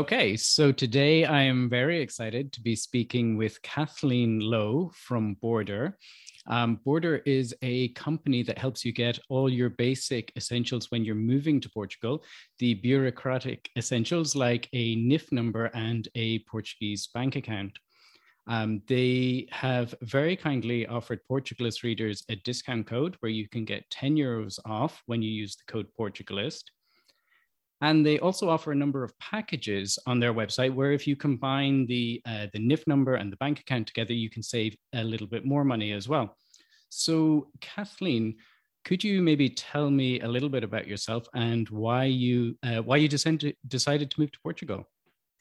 Okay, so today I am very excited to be speaking with Kathleen Lo from Bordr. Um, Bordr is a company that helps you get all your basic essentials when you're moving to Portugal, the bureaucratic essentials like a NIF number and a Portuguese bank account. Um, they have very kindly offered Portugalist readers a discount code where you can get 10 euros off when you use the code Portugalist. And they also offer a number of packages on their website where if you combine the, uh, the NIF number and the bank account together, you can save a little bit more money as well. So Kathleen, could you maybe tell me a little bit about yourself and why you, uh, why you decided, decided to move to Portugal?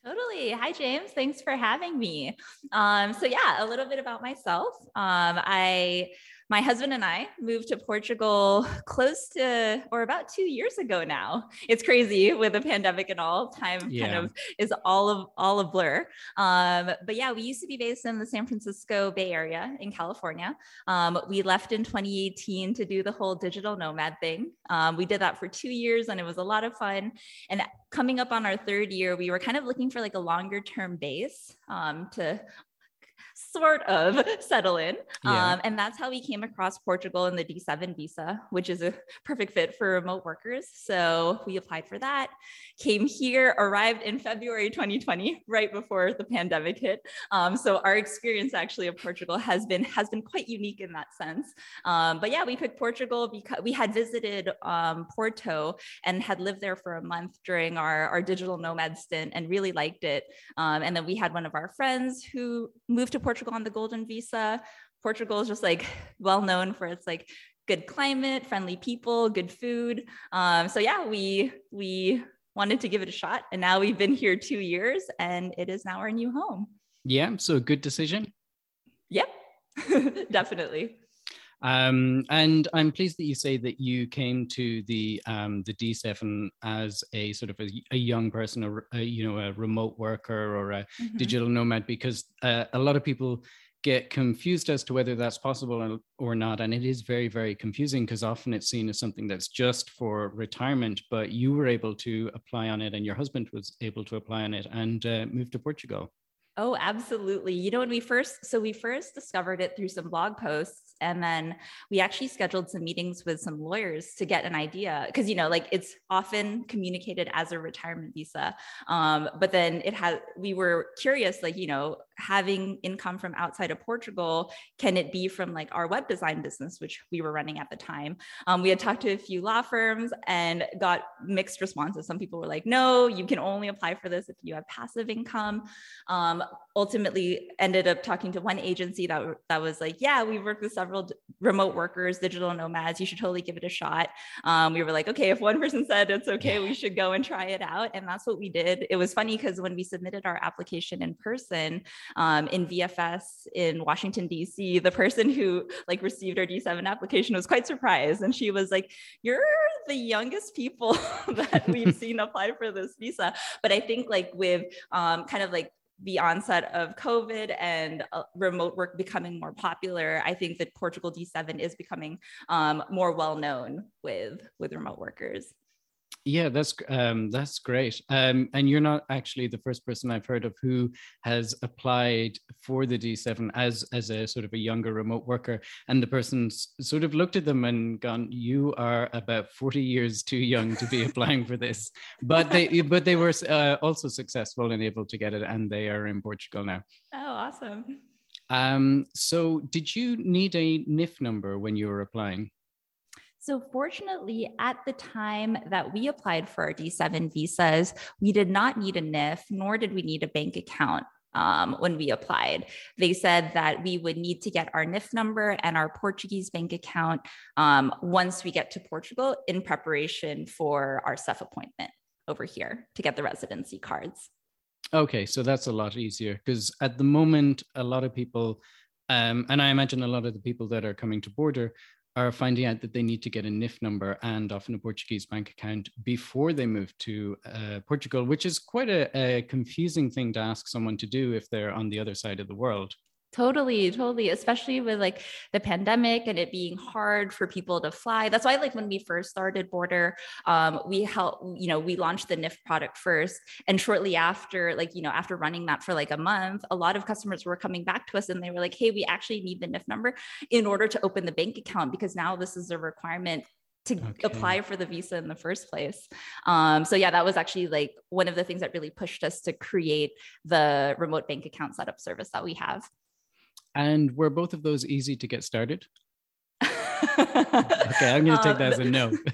Totally. Hi, James. Thanks for having me. Um, so yeah, a little bit about myself. Um, I my husband and I moved to Portugal close to or about two years ago now. It's crazy with the pandemic and all. Time yeah. kind of is all of all of blur. Um, but yeah, we used to be based in the San Francisco Bay Area in California. Um, we left in 2018 to do the whole digital nomad thing. Um, we did that for two years and it was a lot of fun. And coming up on our third year, we were kind of looking for like a longer term base um, to sort of settle in. Yeah. Um, and that's how we came across Portugal and the D7 visa, which is a perfect fit for remote workers. So we applied for that, came here, arrived in February 2020, right before the pandemic hit. Um, so our experience actually of Portugal has been has been quite unique in that sense. Um, but yeah, we picked Portugal because we had visited um, Porto and had lived there for a month during our, our digital nomad stint and really liked it. Um, and then we had one of our friends who moved to Portugal Portugal on the golden visa. Portugal is just like well known for its like good climate, friendly people, good food. Um, so yeah, we we wanted to give it a shot, and now we've been here two years, and it is now our new home. Yeah, so a good decision. Yep, definitely. Um, and I'm pleased that you say that you came to the um, the D7 as a sort of a, a young person, or a, you know, a remote worker or a mm-hmm. digital nomad, because uh, a lot of people get confused as to whether that's possible or not and it is very very confusing because often it's seen as something that's just for retirement but you were able to apply on it and your husband was able to apply on it and uh, move to portugal Oh, absolutely. You know, when we first, so we first discovered it through some blog posts, and then we actually scheduled some meetings with some lawyers to get an idea. Cause, you know, like it's often communicated as a retirement visa. Um, but then it has, we were curious, like, you know, having income from outside of Portugal, can it be from like our web design business, which we were running at the time? Um, we had talked to a few law firms and got mixed responses. Some people were like, no, you can only apply for this if you have passive income. Um, ultimately ended up talking to one agency that, that was like, yeah, we work with several d- remote workers, digital nomads. You should totally give it a shot. Um, we were like, okay, if one person said it's okay, we should go and try it out. And that's what we did. It was funny because when we submitted our application in person um, in VFS in Washington, DC, the person who like received our D7 application was quite surprised. And she was like, you're the youngest people that we've seen apply for this visa. But I think like with um, kind of like the onset of COVID and uh, remote work becoming more popular, I think that Portugal D7 is becoming um, more well known with with remote workers. Yeah, that's um, that's great. Um, and you're not actually the first person I've heard of who has applied for the D7 as as a sort of a younger remote worker, and the person's sort of looked at them and gone, "You are about 40 years too young to be applying for this." But they but they were uh, also successful and able to get it, and they are in Portugal now. Oh, awesome. Um, so, did you need a NIF number when you were applying? So, fortunately, at the time that we applied for our D7 visas, we did not need a NIF, nor did we need a bank account. Um, when we applied, they said that we would need to get our NIF number and our Portuguese bank account um, once we get to Portugal in preparation for our SEF appointment over here to get the residency cards. Okay, so that's a lot easier because at the moment, a lot of people, um, and I imagine a lot of the people that are coming to Bordr are finding out that they need to get a NIF number and often a Portuguese bank account before they move to uh, Portugal, which is quite a, a, confusing thing to ask someone to do if they're on the other side of the world. Totally, totally, especially with like the pandemic and it being hard for people to fly. That's why, like, when we first started Bordr, um, we help, you know, we launched the NIF product first. And shortly after, like, you know, after running that for like a month, a lot of customers were coming back to us and they were like, hey, we actually need the NIF number in order to open the bank account because now this is a requirement to okay. apply for the visa in the first place. Um, so yeah, that was actually like one of the things that really pushed us to create the remote bank account setup service that we have. And were both of those easy to get started? okay, I'm going to take um, that as a no.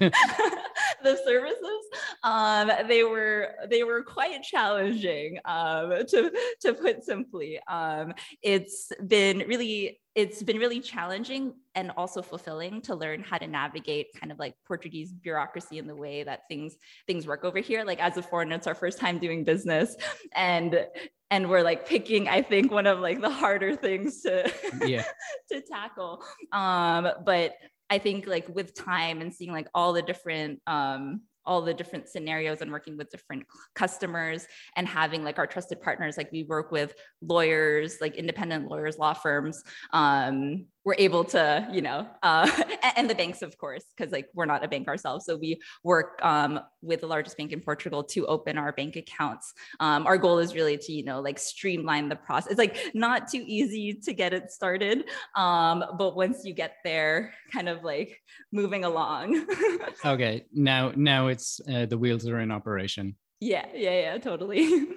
the services um, they were they were quite challenging um, to to put simply um, it's been really it's been really challenging and also fulfilling to learn how to navigate kind of like Portuguese bureaucracy in the way that things things work over here. Like as a foreigner, it's our first time doing business, and and we're like picking i think one of like the harder things to yeah. to tackle. Um but i think like with time and seeing like all the different um all the different scenarios and working with different customers and having like our trusted partners like we work with lawyers like independent lawyers law firms um, we're able to, you know, uh, and the banks, of course, because like we're not a bank ourselves. So we work um, with the largest bank in Portugal to open our bank accounts. Um, our goal is really to, you know, like streamline the process. It's like not too easy to get it started, um, but once you get there, kind of like moving along. okay, now now it's uh, the wheels are in operation. Yeah, yeah, yeah, totally.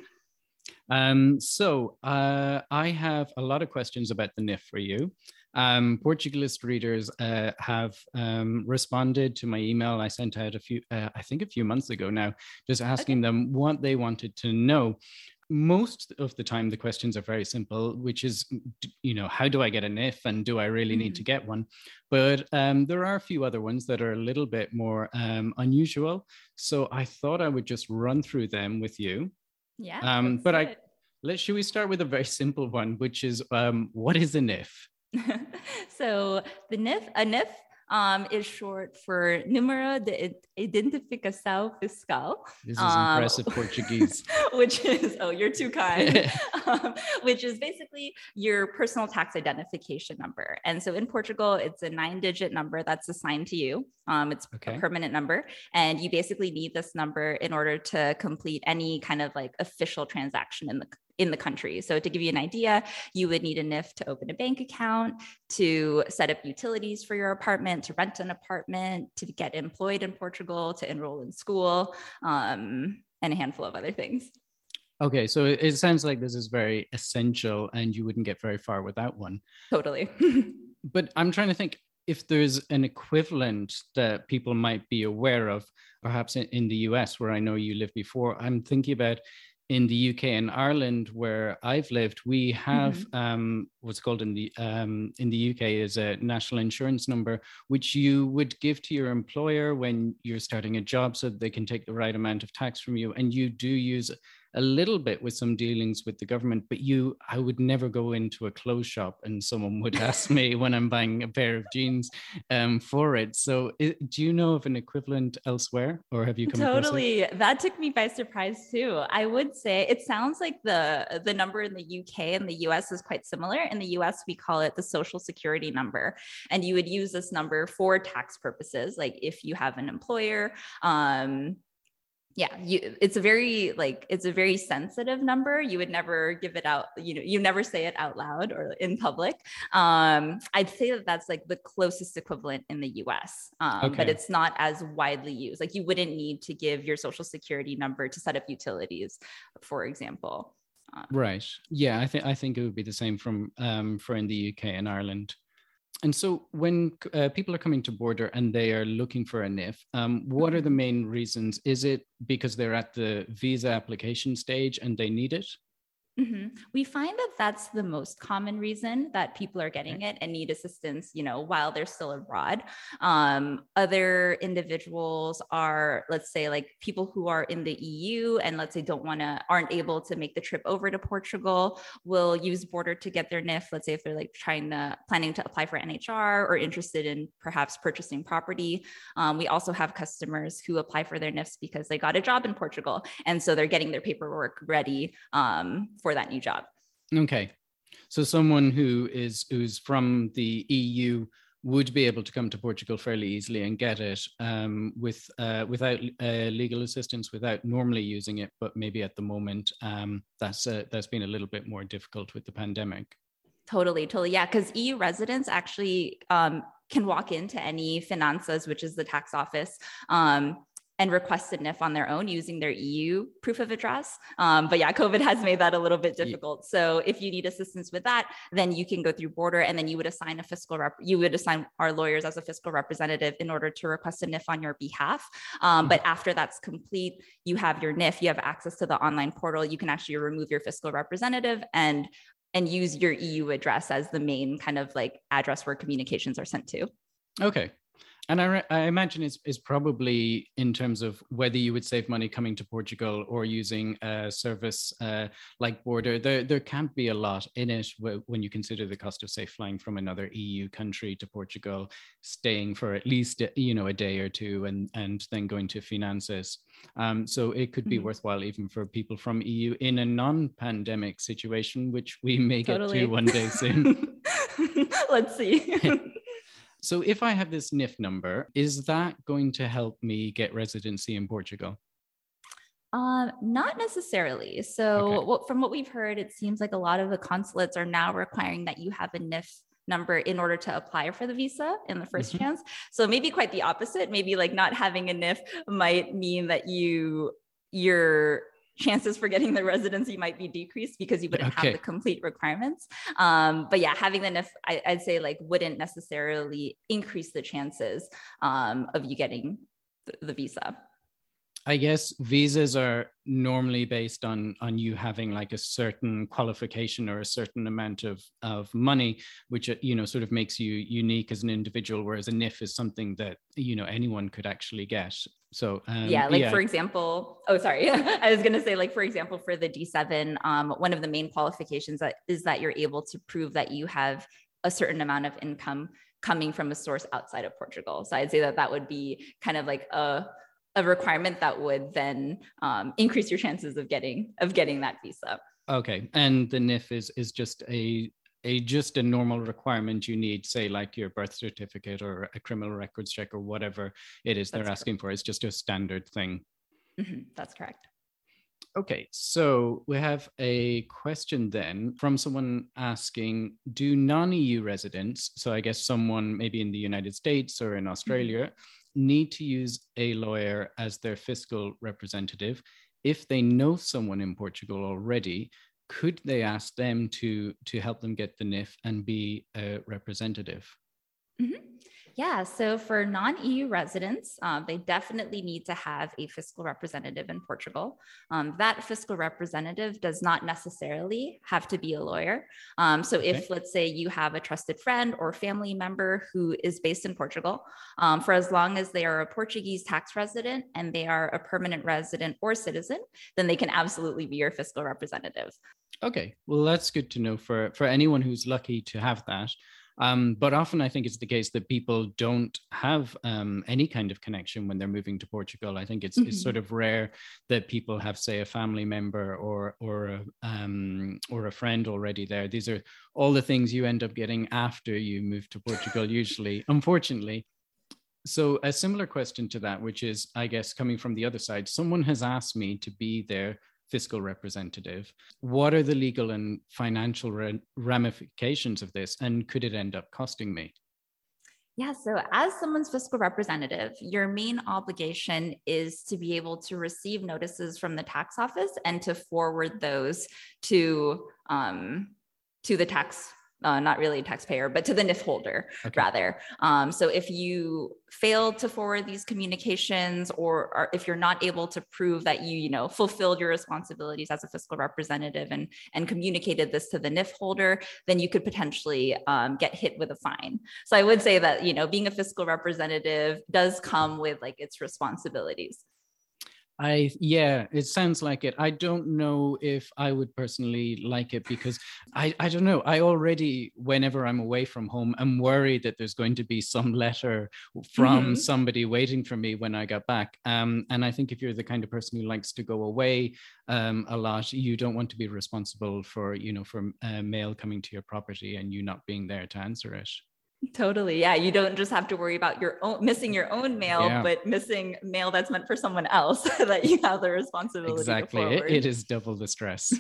Um, so uh, I have a lot of questions about the NIF for you. Um, Portugalist readers uh, have um, responded to my email I sent out a few, uh, I think a few months ago now, just asking okay. them what they wanted to know. Most of the time, the questions are very simple, which is, you know, how do I get a NIF and do I really mm-hmm. need to mm-hmm. get one? But um, there are a few other ones that are a little bit more um, unusual. So I thought I would just run through them with you. Yeah. Um, but I let's should we start with a very simple one, which is um, what is a NIF? so the NIF, a NIF um, is short for Número de Identificação Fiscal. This is um, impressive Portuguese. which is, oh, you're too kind, um, which is basically your personal tax identification number. And so in Portugal, it's a nine digit number that's assigned to you. Um, it's okay. a permanent number. And you basically need this number in order to complete any kind of like official transaction in the in the country. So to give you an idea, you would need a NIF to open a bank account, to set up utilities for your apartment, to rent an apartment, to get employed in Portugal, to enroll in school, um, and a handful of other things. Okay, so it sounds like this is very essential and you wouldn't get very far without one. Totally. but I'm trying to think if there's an equivalent that people might be aware of, perhaps in, the US, where I know you lived before. I'm thinking about in the UK and Ireland, where I've lived, we have mm-hmm. um, what's called in the um, in the UK is a national insurance number, which you would give to your employer when you're starting a job, so they can take the right amount of tax from you, and you do use a little bit with some dealings with the government, but you, I would never go into a clothes shop and someone would ask me when I'm buying a pair of jeans um, for it. So, it, do you know of an equivalent elsewhere, or have you come totally? That took me by surprise too. I would say it sounds like the the number in the UK and the US is quite similar. In the US, we call it the Social Security number, and you would use this number for tax purposes, like if you have an employer. Um, yeah you it's a very like it's a very sensitive number. You would never give it out you know you never say it out loud or in public. Um i'd say that that's like the closest equivalent in the us um, okay. but it's not as widely used. Like you wouldn't need to give your social security number to set up utilities for example. Um, right. Yeah i think i think it would be the same from um for in the uk and ireland and so when uh, people are coming to Bordr and they are looking for a NIF, um, what are the mm-hmm. main reasons? Is it because they're at the visa application stage and they need it? Mm-hmm. We find that that's the most common reason that people are getting it and need assistance, you know, while they're still abroad. Um, other individuals are, let's say, like people who are in the EU and let's say don't want to, aren't able to make the trip over to Portugal, will use Bordr to get their NIF. Let's say if they're like trying to, planning to apply for NHR or interested in perhaps purchasing property. Um, we also have customers who apply for their NIFs because they got a job in Portugal. And so they're getting their paperwork ready um, for for that new job. Okay. So someone who is who's from the EU would be able to come to Portugal fairly easily and get it um, with uh, without uh, legal assistance, without normally using it. But maybe at the moment, um, that's uh, that's been a little bit more difficult with the pandemic. Totally, totally, yeah. Because EU residents actually um, can walk into any finanças, which is the tax office, um, and request a NIF on their own using their EU proof of address. Um, but yeah, COVID has made that a little bit difficult. So if you need assistance with that, then you can go through Bordr and then you would assign a fiscal rep, you would assign our lawyers as a fiscal representative in order to request a NIF on your behalf. Um, but mm-hmm. after that's complete, you have your NIF, you have access to the online portal, you can actually remove your fiscal representative and and use your EU address as the main kind of like address where communications are sent to. Okay, and I, re- I imagine it's, is probably in terms of whether you would save money coming to Portugal or using a service uh, like Bordr. There, there can't be a lot in it when you consider the cost of, say, flying from another EU country to Portugal, staying for at least you know a day or two, and and then going to finances. Um, so it could be mm-hmm. worthwhile even for people from EU in a non-pandemic situation, which we may totally. get to one day soon. Let's see. So if I have this NIF number, is that going to help me get residency in Portugal? Um, not necessarily. So okay. what, from what we've heard, it seems like a lot of the consulates are now requiring that you have a NIF number in order to apply for the visa in the 1st mm-hmm. chance. So maybe quite the opposite. Maybe like not having a NIF might mean that you you're chances for getting the residency might be decreased because you wouldn't okay. have the complete requirements. Um, but yeah, having the NIF, I, would say like wouldn't necessarily increase the chances um, of you getting the, the visa. I guess visas are normally based on on you having like a certain qualification or a certain amount of of money, which uh, you know sort of makes you unique as an individual. Whereas a NIF is something that you know anyone could actually get. So um, yeah, like yeah. for example, oh sorry, I was gonna say like for example for the D7, um, one of the main qualifications that is that you're able to prove that you have a certain amount of income coming from a source outside of Portugal. So I'd say that that would be kind of like a a requirement that would then um, increase your chances of getting of getting that visa. Okay, and the NIF is is just a a just a normal requirement you need, say like your birth certificate or a criminal records check or whatever it is they're asking for. It's just a standard thing. Mm-hmm, that's correct. Okay, so we have a question then from someone asking Do non EU residents, so I guess someone maybe in the United States or in mm-hmm. Australia, mm-hmm need to use a lawyer as their fiscal representative. If they know someone in Portugal already, could they ask them to, to help them get the NIF and be a representative? Mm-hmm. Yeah, so for non EU residents, um, they definitely need to have a fiscal representative in Portugal. Um, that fiscal representative does not necessarily have to be a lawyer. Um, so, okay. if let's say you have a trusted friend or family member who is based in Portugal, um, for as long as they are a Portuguese tax resident and they are a permanent resident or citizen, then they can absolutely be your fiscal representative. Okay, well, that's good to know for, for anyone who's lucky to have that. Um, but often I think it's the case that people don't have um, any kind of connection when they're moving to Portugal. I think it's, mm-hmm. it's sort of rare that people have, say, a family member or or a, um, or a friend already there. These are all the things you end up getting after you move to Portugal, usually, unfortunately. So a similar question to that, which is, I guess, coming from the other side, someone has asked me to be there fiscal representative. What are the legal and financial ramifications of this? And could it end up costing me? Yeah, so as someone's fiscal representative, your main obligation is to be able to receive notices from the tax office and to forward those to um, to the tax uh, not really a taxpayer, but to the NIF holder okay. rather. Um, so if you failed to forward these communications, or, or, if you're not able to prove that you, you know, fulfilled your responsibilities as a fiscal representative and and communicated this to the NIF holder, then you could potentially um, get hit with a fine. So I would say that you know being a fiscal representative does come with like its responsibilities. I yeah, it sounds like it. I don't know if I would personally like it because I I don't know. I already whenever I'm away from home, I'm worried that there's going to be some letter from mm-hmm. somebody waiting for me when I get back. Um, and I think if you're the kind of person who likes to go away um, a lot, you don't want to be responsible for you know for uh, mail coming to your property and you not being there to answer it. Totally. Yeah. You don't just have to worry about your own missing your own mail, yeah. but missing mail that's meant for someone else that you have the responsibility. Exactly. It, it is double the stress.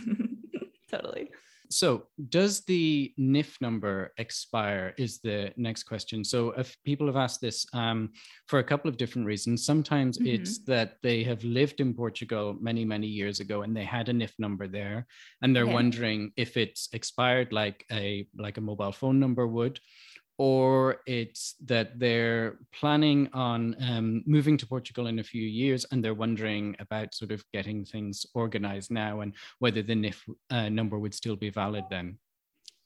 totally. So, does the NIF number expire? Is the next question. So, if people have asked this um, for a couple of different reasons, sometimes mm-hmm. it's that they have lived in Portugal many, many years ago and they had a NIF number there, and they're okay. wondering if it's expired, like a like a mobile phone number would, or it's that they're planning on um, moving to Portugal in a few years and they're wondering about sort of getting things organized now and whether the NIF uh, number would still be valid then.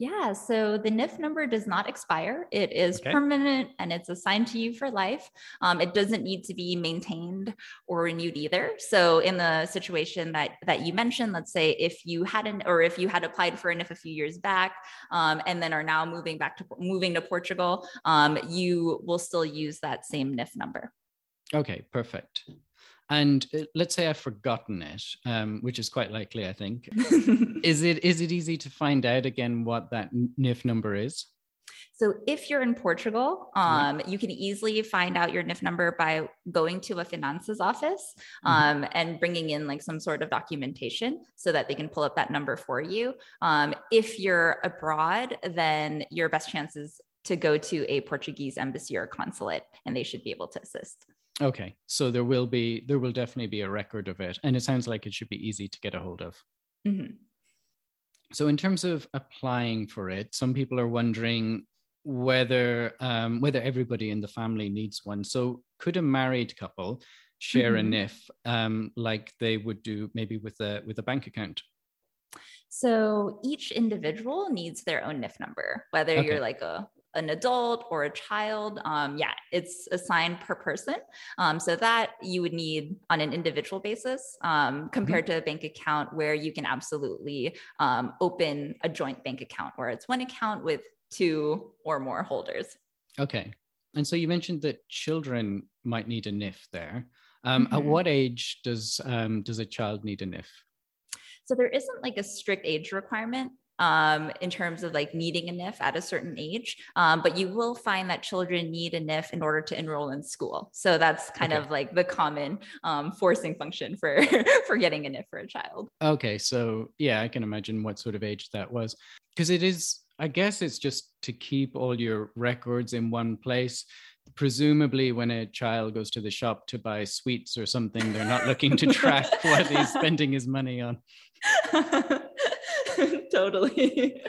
Yeah, so the NIF number does not expire. It is okay. permanent and it's assigned to you for life. Um, it doesn't need to be maintained or renewed either. So in the situation that that you mentioned, let's say if you hadn't or if you had applied for a NIF a few years back um, and then are now moving back to moving to Portugal, um, you will still use that same NIF number. Okay, perfect. And uh, let's say I've forgotten it, um, which is quite likely, I think. is it is it easy to find out again what that NIF number is? So if you're in Portugal, um, you can easily find out your NIF number by going to a finances office mm-hmm. um, mm-hmm. and bringing in like some sort of documentation so that they can pull up that number for you. Um, if you're abroad, then your best chance is to go to a Portuguese embassy or consulate, and they should be able to assist. Okay, so there will be there will definitely be a record of it, and it sounds like it should be easy to get a hold of. Mm-hmm. So, in terms of applying for it, some people are wondering whether um, whether everybody in the family needs one. So, could a married couple share mm-hmm. a NIF um, like they would do maybe with a with a bank account? So each individual needs their own NIF number, whether okay. you're like a an adult or a child, um, yeah, it's assigned per person. Um, so that you would need on an individual basis um, mm-hmm. compared mm-hmm. to a bank account where you can absolutely um, open a joint bank account where it's one account with two or more holders. Okay. And so you mentioned that children might need a NIF there. Um, mm-hmm. At what age does um, does a child need a NIF? So there isn't like a strict age requirement um, in terms of like needing a NIF at a certain age. Um, but you will find that children need a NIF in order to enroll in school. So that's kind okay. of like the common um, forcing function for for getting a NIF for a child. Okay, so yeah, I can imagine what sort of age that was because it is. I guess it's just to keep all your records in one place presumably when a child goes to the shop to buy sweets or something they're not looking to track what he's spending his money on totally.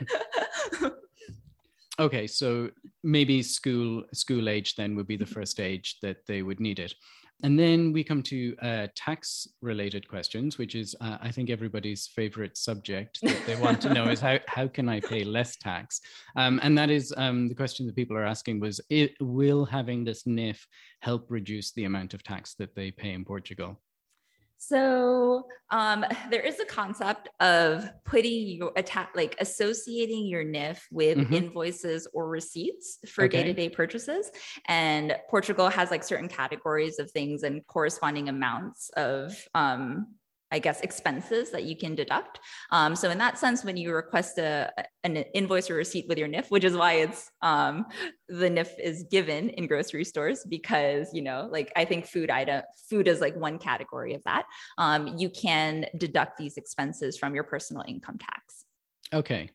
okay, so maybe school school age then would be the first age that they would need it. And then we come to uh, tax related questions, which is, uh, I think, everybody's favorite subject that they want to know is how, how can I pay less tax? Um, and that is um, the question that people are asking was, it, will having this NIF help reduce the amount of tax that they pay in Portugal? So um, there is a concept of putting your attack, like associating your NIF with mm-hmm. invoices or receipts for day-to-day purchases. And Portugal has like certain categories of things and corresponding amounts of um, I guess, expenses that you can deduct. Um, so in that sense, when you request a, an invoice or receipt with your NIF, which is why it's um, the NIF is given in grocery stores because you know, like I think food item food is like one category of that. Um, you can deduct these expenses from your personal income tax. Okay,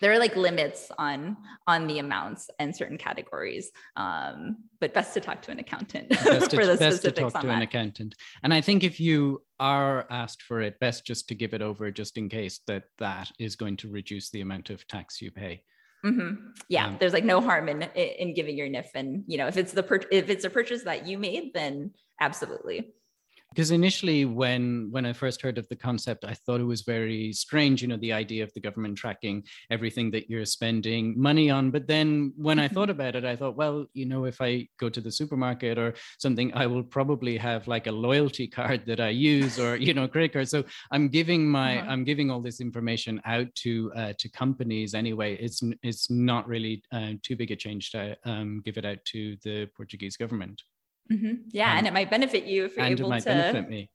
there are like limits on on the amounts and certain categories um, but best to talk to an accountant best for to, the best to talk to that. an accountant and i think if you are asked for it best just to give it over just in case that that is going to reduce the amount of tax you pay mm-hmm. yeah um, there's like no harm in in giving your nif and you know if it's the per- if it's a purchase that you made then absolutely because initially when when i first heard of the concept i thought it was very strange you know the idea of the government tracking everything that you're spending money on but then when i mm-hmm. thought about it i thought well you know if i go to the supermarket or something i will probably have like a loyalty card that i use or you know credit card so i'm giving my uh-huh. i'm giving all this information out to uh, to companies anyway it's it's not really uh, too big a change to um, give it out to the portuguese government Mm-hmm. Yeah, um, and it might benefit you if you're able to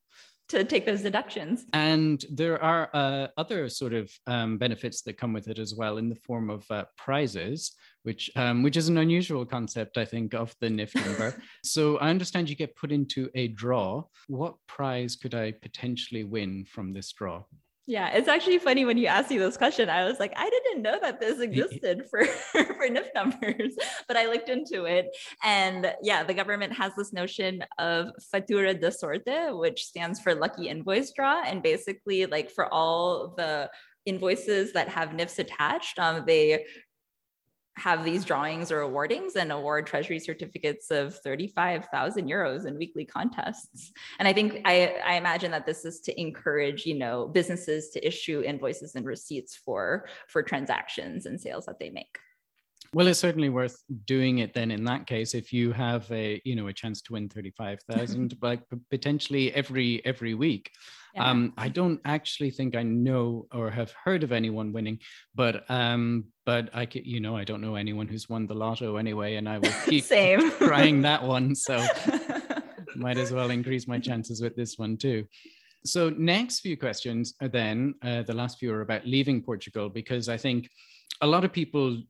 to take those deductions. And there are uh, other sort of um, benefits that come with it as well, in the form of uh, prizes, which um, which is an unusual concept, I think, of the NIF number. so I understand you get put into a draw. What prize could I potentially win from this draw? Yeah, it's actually funny when you asked me this question. I was like, I didn't know that this existed for for NIF numbers, but I looked into it, and yeah, the government has this notion of fatura da sorte, which stands for lucky invoice draw, and basically, like for all the invoices that have NIFs attached, um, they have these drawings or awardings and award treasury certificates of 35,000 euros in weekly contests. And I think I, I imagine that this is to encourage, you know, businesses to issue invoices and receipts for, for transactions and sales that they make. Well, it's certainly worth doing it then in that case if you have a, you know, a chance to win 35,000 like potentially every every week. Yeah. Um, I don't actually think I know or have heard of anyone winning, but um, but I could, you know, I don't know anyone who's won the lotto anyway, and I will keep Same. trying that one. So might as well increase my chances with this one too. So next few questions are then uh, the last few are about leaving Portugal because I think a lot of people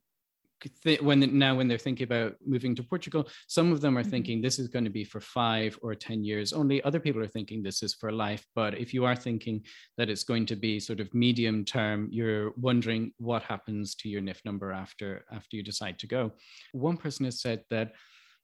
th- when now when they're thinking about moving to Portugal, some of them are mm-hmm. thinking this is going to be for five or ten years only. Other people are thinking this is for life. But if you are thinking that it's going to be sort of medium term, you're wondering what happens to your NIF number after after you decide to go. One person has said that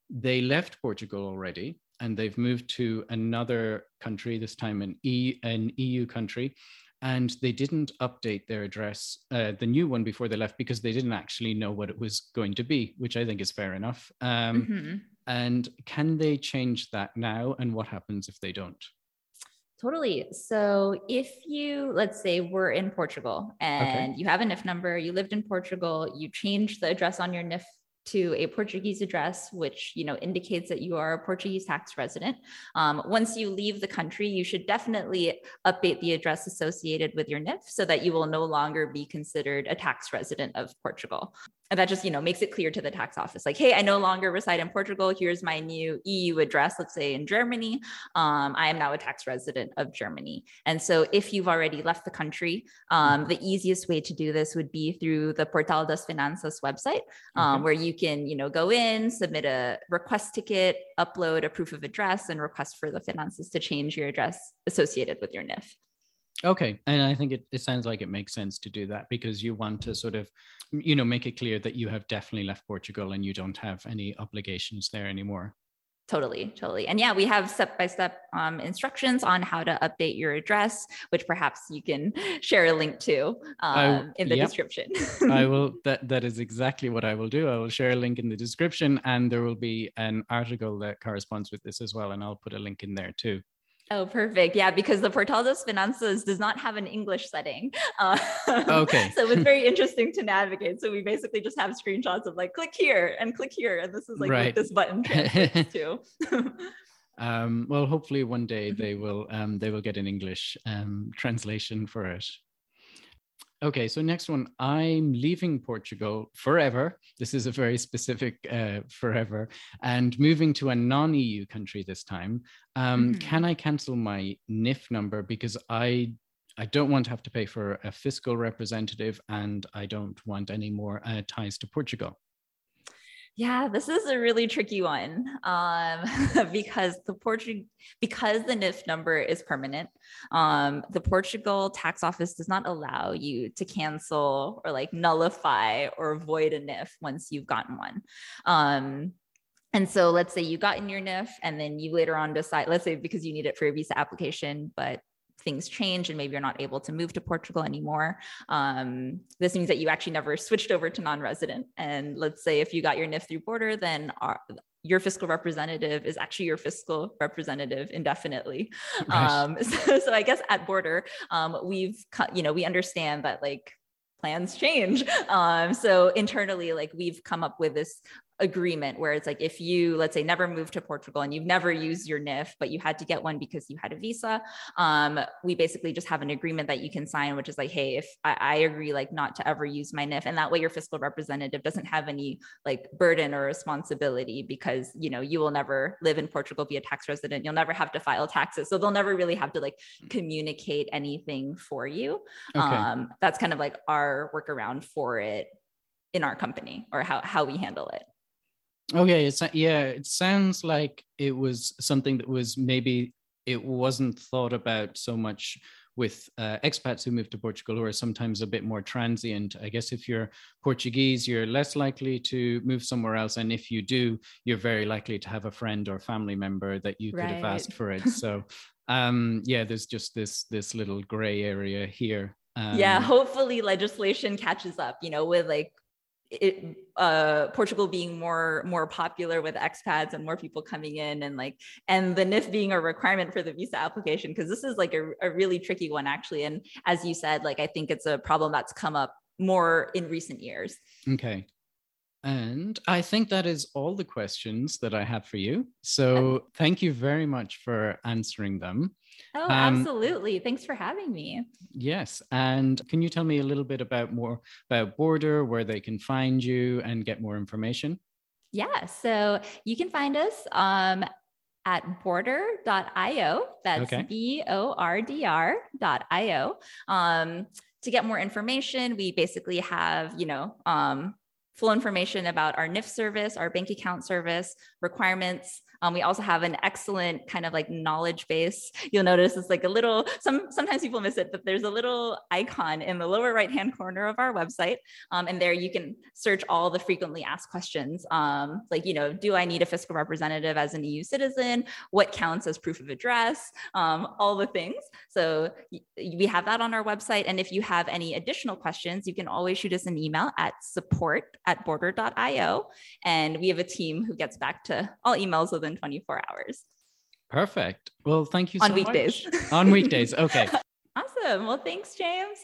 they left Portugal already and they've moved to another country, this time an, e, an EU country, and they didn't update their address, uh, the new one before they left, because they didn't actually know what it was going to be, which I think is fair enough. Um, mm-hmm. And can they change that now? And what happens if they don't? Totally. So if you, let's say we're in Portugal and okay. you have a NIF number, you lived in Portugal, you changed the address on your NIF to a Portuguese address, which you know indicates that you are a Portuguese tax resident. Um, once you leave the country, you should definitely update the address associated with your NIF so that you will no longer be considered a tax resident of Portugal and that just you know makes it clear to the tax office like hey i no longer reside in portugal here's my new eu address let's say in germany um, i am now a tax resident of germany and so if you've already left the country um, the easiest way to do this would be through the portal das finanças website um, okay. where you can you know go in submit a request ticket upload a proof of address and request for the finances to change your address associated with your nif Okay. And I think it, it sounds like it makes sense to do that because you want to sort of, you know, make it clear that you have definitely left Portugal and you don't have any obligations there anymore. Totally, totally. And yeah, we have step by step instructions on how to update your address, which perhaps you can share a link to um, in the yep. description. I will, that, that is exactly what I will do. I will share a link in the description and there will be an article that corresponds with this as well. And I'll put a link in there too. Oh, perfect. Yeah, because the Portal das Finanças does not have an English setting. Uh, okay. so it's very interesting to navigate. So we basically just have screenshots of like click here and click here, and this is like right. this button translates to. um, well, hopefully one day mm-hmm. they will um, they will get an English um, translation for it. Okay, so next one. I'm leaving Portugal forever. This is a very specific uh, forever, and moving to a non EU country this time. Um, mm-hmm. Can I cancel my NIF number because I I don't want to have to pay for a fiscal representative, and I don't want any more uh, ties to Portugal. Yeah, this is a really tricky one um, because the Portugal because the NIF number is permanent. Um, the Portugal tax office does not allow you to cancel or like nullify or void a NIF once you've gotten one. Um, and so let's say you got in your NIF and then you later on decide, let's say because you need it for a visa application, but things change and maybe you're not able to move to Portugal anymore. Um, this means that you actually never switched over to non-resident. And let's say if you got your NIF through Bordr, then our, your fiscal representative is actually your fiscal representative indefinitely. Um, so, so, I guess at Bordr, um, we've, you know, we understand that like plans change. Um, so internally, like we've come up with this agreement where it's like if you let's say never moved to portugal and you've never used your nif but you had to get one because you had a visa um, we basically just have an agreement that you can sign which is like hey if I, I, agree like not to ever use my nif and that way your fiscal representative doesn't have any like burden or responsibility because you know you will never live in portugal be a tax resident. You'll never have to file taxes. So they'll never really have to like communicate anything for you. Okay. um, that's kind of like our workaround for it in our company or how, how we handle it Okay, it's yeah, it sounds like it was something that was maybe it wasn't thought about so much with uh, expats who move to Portugal who are sometimes a bit more transient. I guess if you're Portuguese, you're less likely to move somewhere else. And if you do, you're very likely to have a friend or family member that you could right. have asked for it. So um, yeah, there's just this this little gray area here. Um, yeah, hopefully legislation catches up, you know, with like it, uh, Portugal being more more popular with expats and more people coming in and like and the NIF being a requirement for the visa application because this is like a, a really tricky one actually and as you said like I think it's a problem that's come up more in recent years. Okay. And I think that is all the questions that I have for you. So thank you very much for answering them. Oh, um, absolutely. Thanks for having me. Yes. And can you tell me a little bit about more about Bordr, where they can find you and get more information? Yeah. So you can find us um, at bordr.io. That's okay. B O R D R.io. Um, to get more information, we basically have, you know, um, full information about our NIF service, our bank account service, requirements, um, we also have an excellent kind of like knowledge base. You'll notice it's like a little, some sometimes people miss it, but there's a little icon in the lower right hand corner of our website. Um, and there you can search all the frequently asked questions. Um, like, you know, do I need a fiscal representative as an EU citizen? What counts as proof of address? Um, all the things. So we have that on our website. And if you have any additional questions, you can always shoot us an email at support at bordr.io. And we have a team who gets back to all emails within 24 hours. Perfect. Well, thank you so on weekdays. On weekdays. Okay. awesome. Well, thanks, James.